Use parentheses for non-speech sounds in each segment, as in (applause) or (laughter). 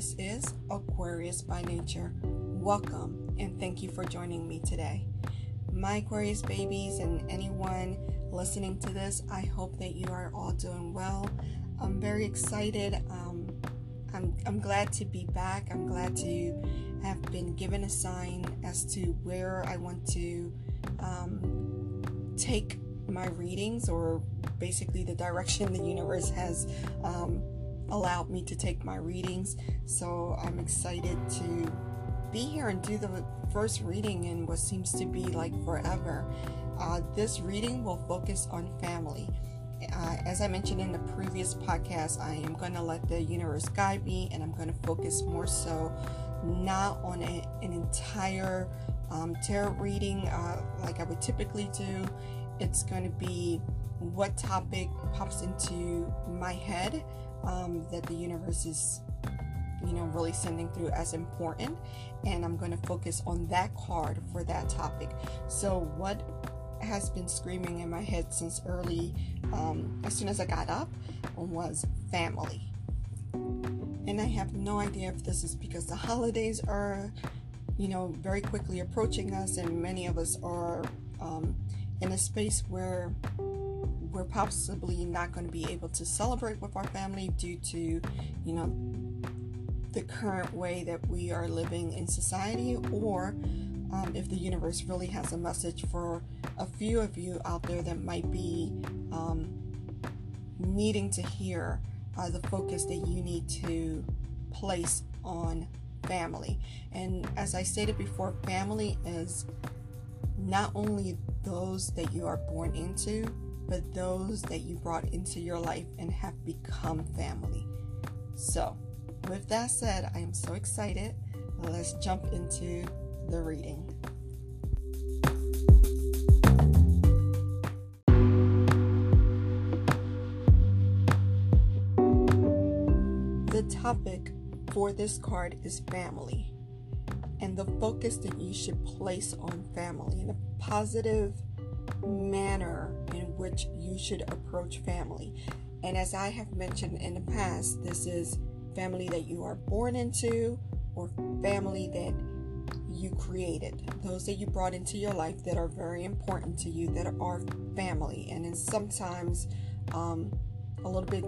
This is Aquarius by Nature. Welcome and thank you for joining me today. My Aquarius babies and anyone listening to this, I hope that you are all doing well. I'm very excited. Um, I'm, I'm glad to be back. I'm glad to have been given a sign as to where I want to um, take my readings or basically the direction the universe has um, allowed me to take my readings. So I'm excited to be here and do the first reading in what seems to be like forever. Uh, this reading will focus on family. Uh, as I mentioned in the previous podcast, I am going to let the universe guide me and I'm going to focus more so not on a, an entire um, tarot reading uh, like I would typically do. It's going to be what topic pops into my head um, that the universe is, you know, really sending through as important. And I'm going to focus on that card for that topic. So, what has been screaming in my head since early, um, as soon as I got up, was family. And I have no idea if this is because the holidays are, you know, very quickly approaching us, and many of us are um, in a space where we're possibly not going to be able to celebrate with our family due to, you know, the current way that we are living in society, or um, if the universe really has a message for a few of you out there that might be um, needing to hear uh, the focus that you need to place on family. And as I stated before, family is not only those that you are born into, but those that you brought into your life and have become family. So, with that said, I am so excited. Let's jump into the reading. The topic for this card is family and the focus that you should place on family in a positive manner in which you should approach family. And as I have mentioned in the past, this is family that you are born into or family that you created, those that you brought into your life that are very important to you, that are family, and then sometimes um, a little bit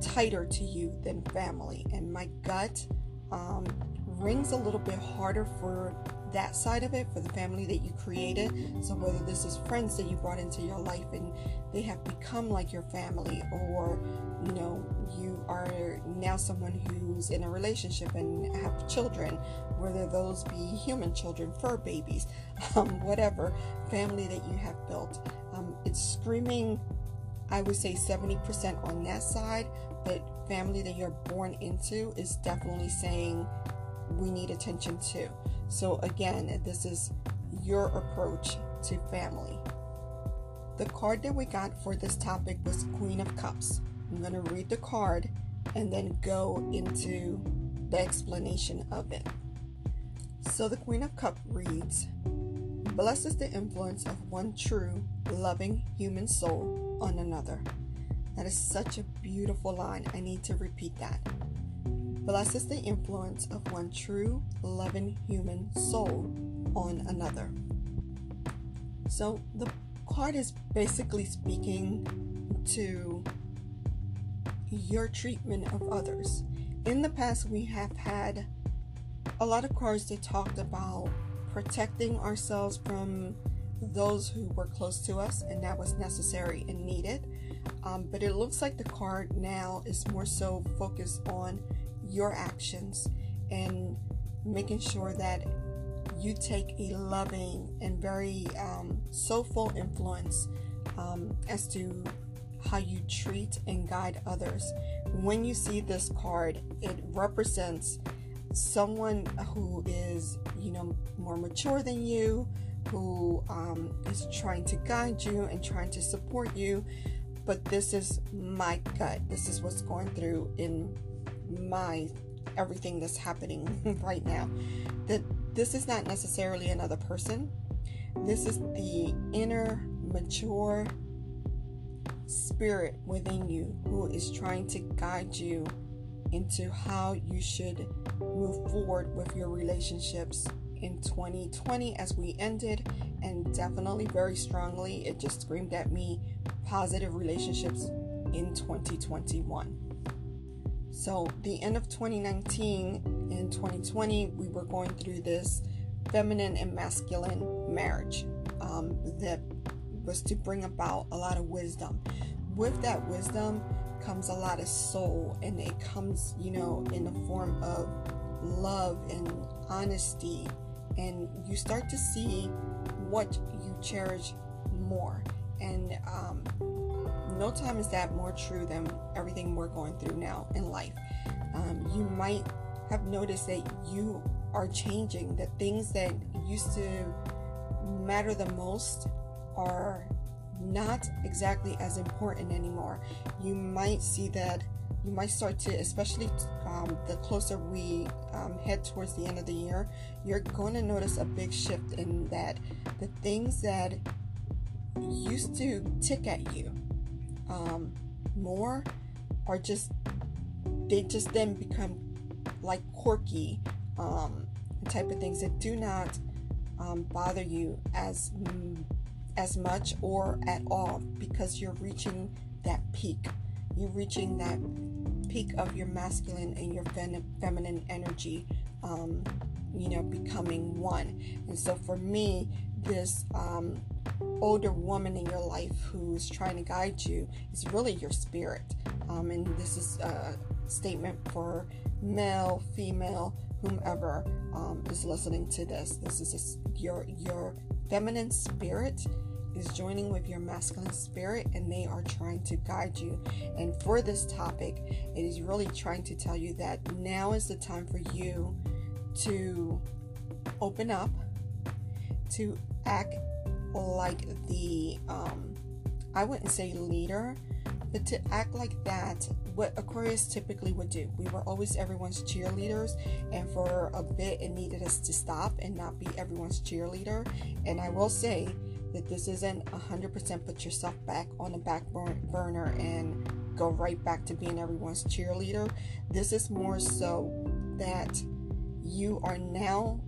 tighter to you than family. And my gut um, rings a little bit harder for that side of it for the family that you created. So, whether this is friends that you brought into your life and they have become like your family, or you know, you are now someone who's in a relationship and have children, whether those be human children, fur babies, (laughs) um, whatever family that you have built. Um, it's screaming, I would say 70% on that side, but family that you're born into is definitely saying we need attention to. So, again, this is your approach to family. The card that we got for this topic was Queen of Cups. I'm going to read the card and then go into the explanation of it. So, the Queen of Cups reads Blessed is the influence of one true, loving human soul on another. That is such a beautiful line. I need to repeat that blesses the influence of one true, loving human soul on another. So the card is basically speaking to your treatment of others. In the past, we have had a lot of cards that talked about protecting ourselves from those who were close to us, and that was necessary and needed. Um, but it looks like the card now is more so focused on your actions and making sure that you take a loving and very um, soulful influence um, as to how you treat and guide others. When you see this card, it represents someone who is, you know, more mature than you, who um, is trying to guide you and trying to support you. But this is my gut. This is what's going through in my everything that's happening (laughs) right now. That this is not necessarily another person. This is the inner mature spirit within you who is trying to guide you into how you should move forward with your relationships in 2020 as we ended, and definitely very strongly, it just screamed at me positive relationships in 2021. So, the end of 2019 and 2020, we were going through this feminine and masculine marriage um, that was to bring about a lot of wisdom. With that wisdom comes a lot of soul, and it comes, you know, in the form of love and honesty, and you start to see what you cherish more. And um, no time is that more true than everything we're going through now in life. Um, you might have noticed that you are changing. The things that used to matter the most are not exactly as important anymore. You might see that you might start to, especially um, the closer we um, head towards the end of the year, you're going to notice a big shift in that the things that used to tick at you um, more are just they just then become like quirky um, type of things that do not um, bother you as as much or at all because you're reaching that peak. You're reaching that peak of your masculine and your fem- feminine energy um, you know becoming one. And so for me this um, older woman in your life who's trying to guide you is really your spirit. Um, and this is a statement for male, female, whomever um, is listening to this. This is a, your your feminine spirit is joining with your masculine spirit and they are trying to guide you. And for this topic, it is really trying to tell you that now is the time for you to open up, to act like the um, I wouldn't say leader, but to act like that, what Aquarius typically would do. We were always everyone's cheerleaders, and for a bit, it needed us to stop and not be everyone's cheerleader. And I will say that this isn't 100% put yourself back on the back burner and go right back to being everyone's cheerleader. This is more so that you are now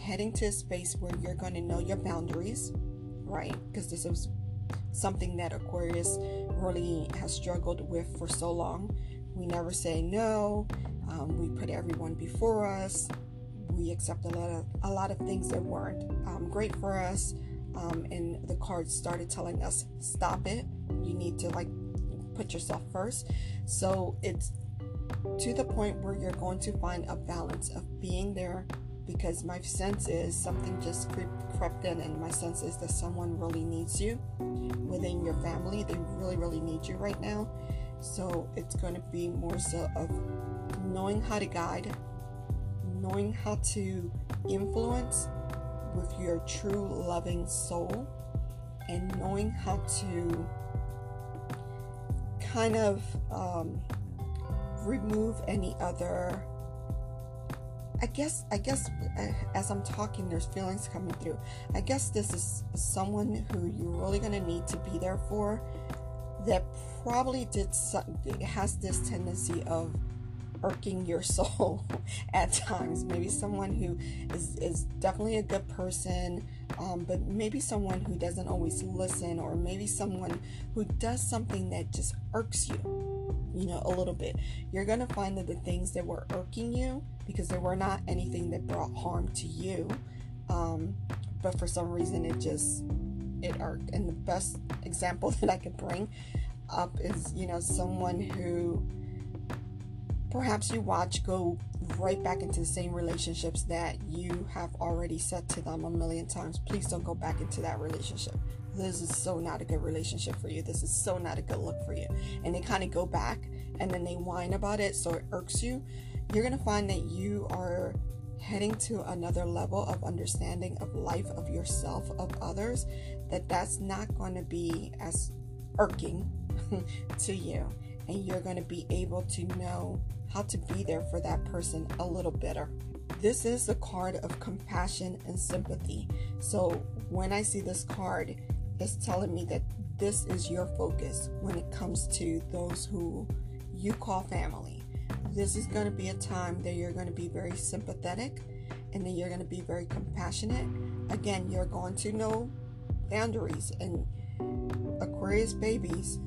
heading to a space where you're going to know your boundaries right? Because this is something that Aquarius really has struggled with for so long. We never say no. Um, we put everyone before us. We accept a lot of a lot of things that weren't um, great for us. Um, and the cards started telling us, "Stop it! You need to like put yourself first. So it's to the point where you're going to find a balance of being there because my sense is something just creep, crept in, and my sense is that someone really needs you within your family. They really, really need you right now. So it's going to be more so of knowing how to guide, knowing how to influence with your true loving soul, and knowing how to kind of um, remove any other I guess I guess uh, as I'm talking, there's feelings coming through. I guess this is someone who you're really gonna need to be there for. That probably did some, has this tendency of irking your (laughs) soul at times. Maybe someone who is is definitely a good person, um, but maybe someone who doesn't always listen, or maybe someone who does something that just irks you you know, a little bit. You're going to find that the things that were irking you, because there were not anything that brought harm to you, um, but for some reason it just, it irked. And the best example (laughs) that I could bring up is, you know, someone who perhaps you watch go right back into the same relationships that you have already said to them a million times. Please don't go back into that relationship this is so not a good relationship for you. This is so not a good look for you. And they kind of go back and then they whine about it so it irks you. You're going to find that you are heading to another level of understanding of life, of yourself, of others, that that's not going to be as irking (laughs) to you. And you're going to be able to know how to be there for that person a little better. This is the card of compassion and sympathy. So when I see this card, is telling me that this is your focus when it comes to those who you call family. this is going to be a time that you're going to be very sympathetic and then you're going to be very compassionate. Again, you're going to know boundaries and Aquarius babies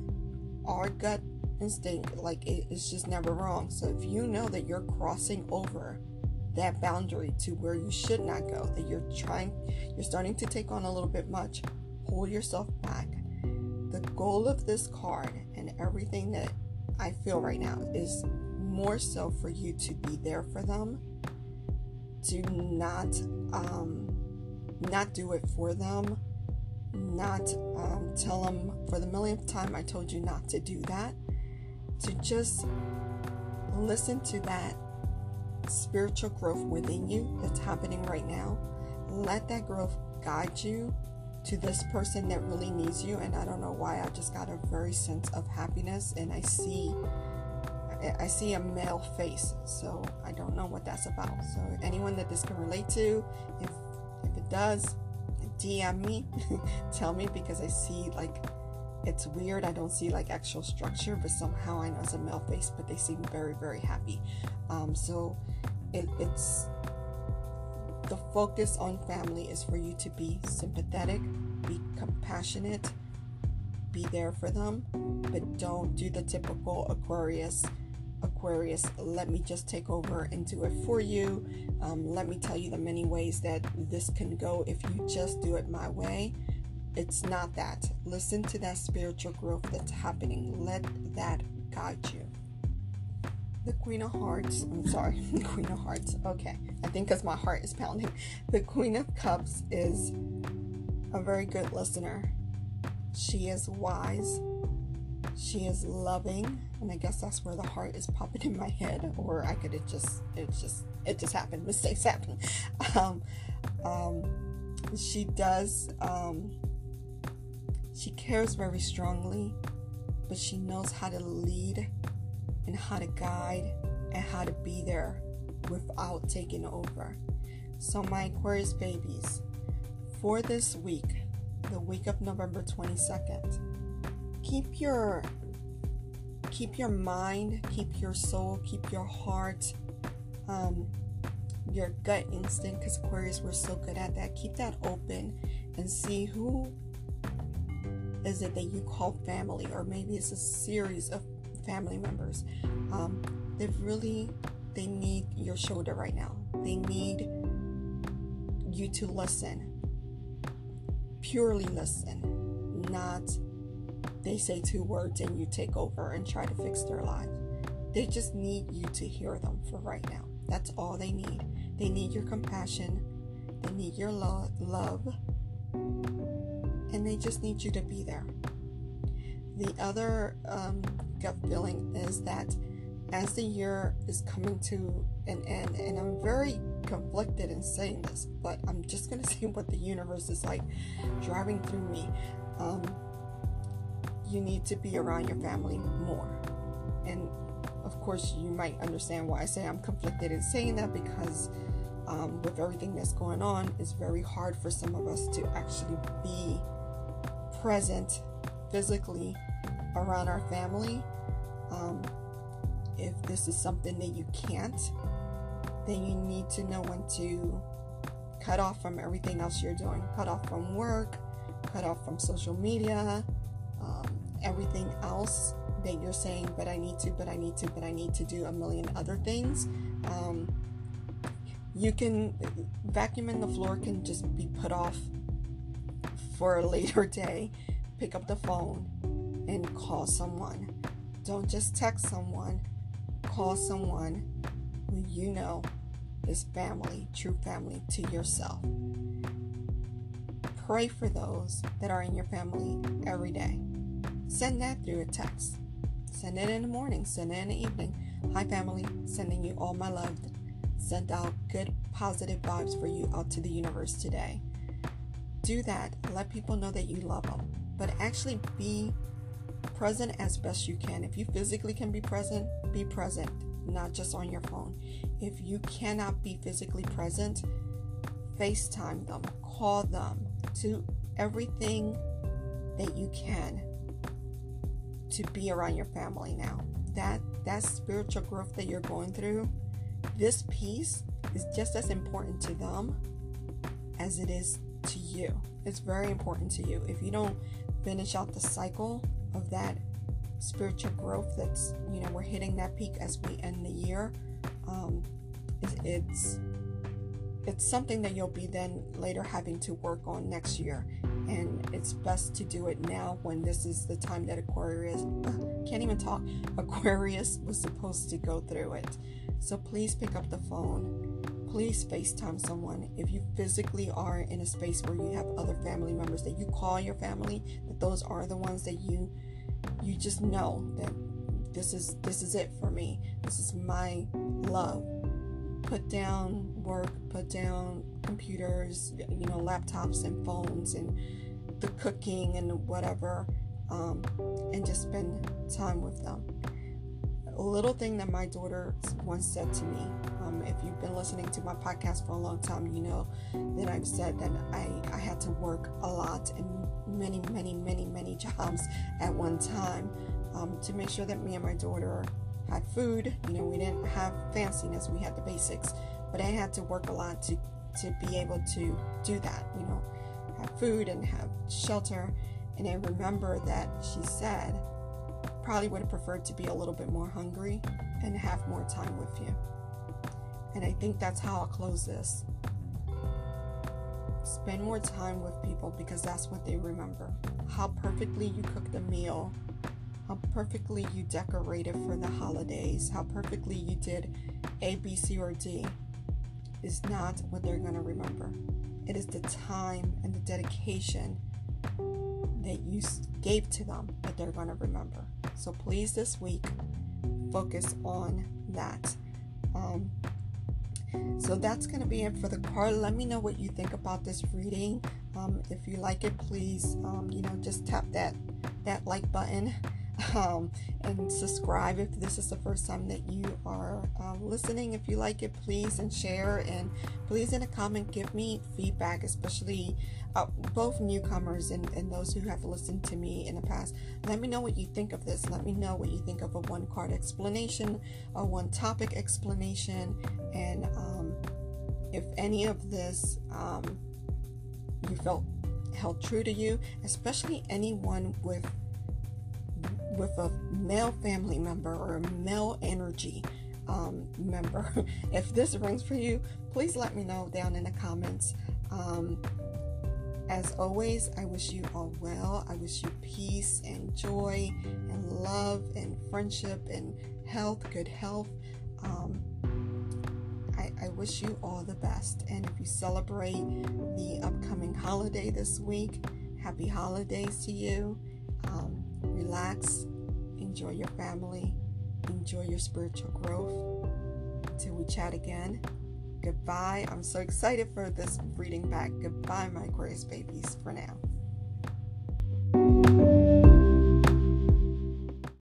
are gut instinct like it, it's just never wrong. So if you know that you're crossing over that boundary to where you should not go, that you're trying, you're starting to take on a little bit much, pull yourself back. The goal of this card and everything that I feel right now is more so for you to be there for them, to not um, not do it for them, not um, tell them for the millionth time I told you not to do that, to just listen to that spiritual growth within you that's happening right now. Let that growth guide you to this person that really needs you. And I don't know why I just got a very sense of happiness and I see I see a male face. So I don't know what that's about. So anyone that this can relate to, if if it does, DM me, (laughs) tell me because I see like it's weird. I don't see like actual structure, but somehow I know it's a male face, but they seem very, very happy. Um, so it, it's focus on family is for you to be sympathetic, be compassionate, be there for them, but don't do the typical Aquarius. Aquarius, let me just take over and do it for you. Um, let me tell you the many ways that this can go if you just do it my way. It's not that. Listen to that spiritual growth that's happening. Let that guide you. The Queen of Hearts, I'm sorry, (laughs) the Queen of Hearts. Okay, I think because my heart is pounding. The Queen of Cups is a very good listener. She is wise. She is loving, and I guess that's where the heart is popping in my head. Or I could have just, it just, it just happened. (laughs) Mistakes happen. Um, um, she does um, she cares very strongly, but she knows how to lead and how to guide and how to be there without taking over. So, my Aquarius babies, for this week, the week of November 22nd, keep your keep your mind, keep your soul, keep your heart, um, your gut instinct, because Aquarius, we're so good at that. Keep that open and see who is it that you call family, or maybe it's a series of family members. Um, they really they need your shoulder right now. They need you to listen, purely listen, not they say two words and you take over and try to fix their life. They just need you to hear them for right now. That's all they need. They need your compassion. They need your lo- love and they just need you to be there. The other um, gut feeling is that as the year is coming to an end, and I'm very conflicted in saying this, but I'm just to (laughs) say what the universe is like driving through me. Um, you need to be around your family more. And of course, you might understand why I say I'm conflicted in saying that because um, with everything that's going on, it's very hard for some of us to actually be present physically around our family. Um, if this is something that you can't, then you need to know when to cut off from everything else you're doing. Cut off from work, cut off from social media, um, everything else that you're saying, but I need to, but I need to, but I need to do a million other things. Um, you can vacuuming the floor can just be put off for a (laughs) later day, pick up the phone and call someone. Don't just text someone, call someone who you know is family, true family to yourself. Pray for those that are in your family every day. Send that through a text. Send it in the morning, send it in the evening. Hi, family, sending you all my love. Send out good, positive vibes for you out to the universe today do that. Let people know that you love them, but actually be present as best you can. If you physically can be present, be present, not just on your phone. If you cannot be physically present, FaceTime them, call them, do everything that you can to be around your family now. that that spiritual growth that you're going through, this piece is just as important to them as it is to you. It's very important to you. If you don't finish out the cycle of that spiritual growth, that's you know we're hitting that peak as we end the year. Um, it's, it's something that you'll be then later having to work on next year and it's best to do it now when this is the time that aquarius uh, can't even talk (laughs) aquarius was supposed to go through it so please pick up the phone please facetime someone. If you physically are in a space where you have other family members that you call your family that those are the ones that you you just know that this is this is it for me. This is my love. Put down work, put down computers, you know, laptops and phones and the cooking and whatever, um, and just spend time with them. A little thing that my daughter once said to me, um, if you've been listening to my podcast for a long time, you know that I've said that I, I had to work a lot and many, many, many, many jobs at one time um, to make sure that me and my daughter had food. You know, we didn't have fanciness, we had the basics, but I had to work a lot to to be able to do that. You know, have food and have shelter. And I remember that she said, probably would have preferred to be a little bit more hungry and have more time with you. And I think that's how I'll close this. Spend more time with people because that's what they remember. How perfectly you cooked the meal how perfectly you decorated for the holidays, how perfectly you did A, B, C, or D is not what they're going to remember. It is the time and the dedication that you gave to them that they're going to remember. So please, this week, focus on that. Um, so that's going to be it for the card. Let me know what you think about this reading. Um, if you like it, please, um, you know, just tap that that like button um, and subscribe if this is the first time that you are uh, listening. If you like it, please and share and please in a comment give me feedback, especially uh, both newcomers and, and those who have listened to me in the past. Let me know what you think of this. Let me know what you think of a one card explanation, a one topic explanation, and um, if any of this um, you felt held true to you, especially anyone with with a male family member or a male energy um, member. (laughs) if this rings for you, please let me know down in the comments. Um, as always, I wish you all well. I wish you peace and joy and love and friendship and health, good health. Um, I, I wish you all the best. And if you celebrate the upcoming holiday this week, happy holidays to you. Um, relax, enjoy your family, enjoy your spiritual growth. Till we chat again, goodbye. I'm so excited for this reading back. Goodbye, my Aquarius babies, for now.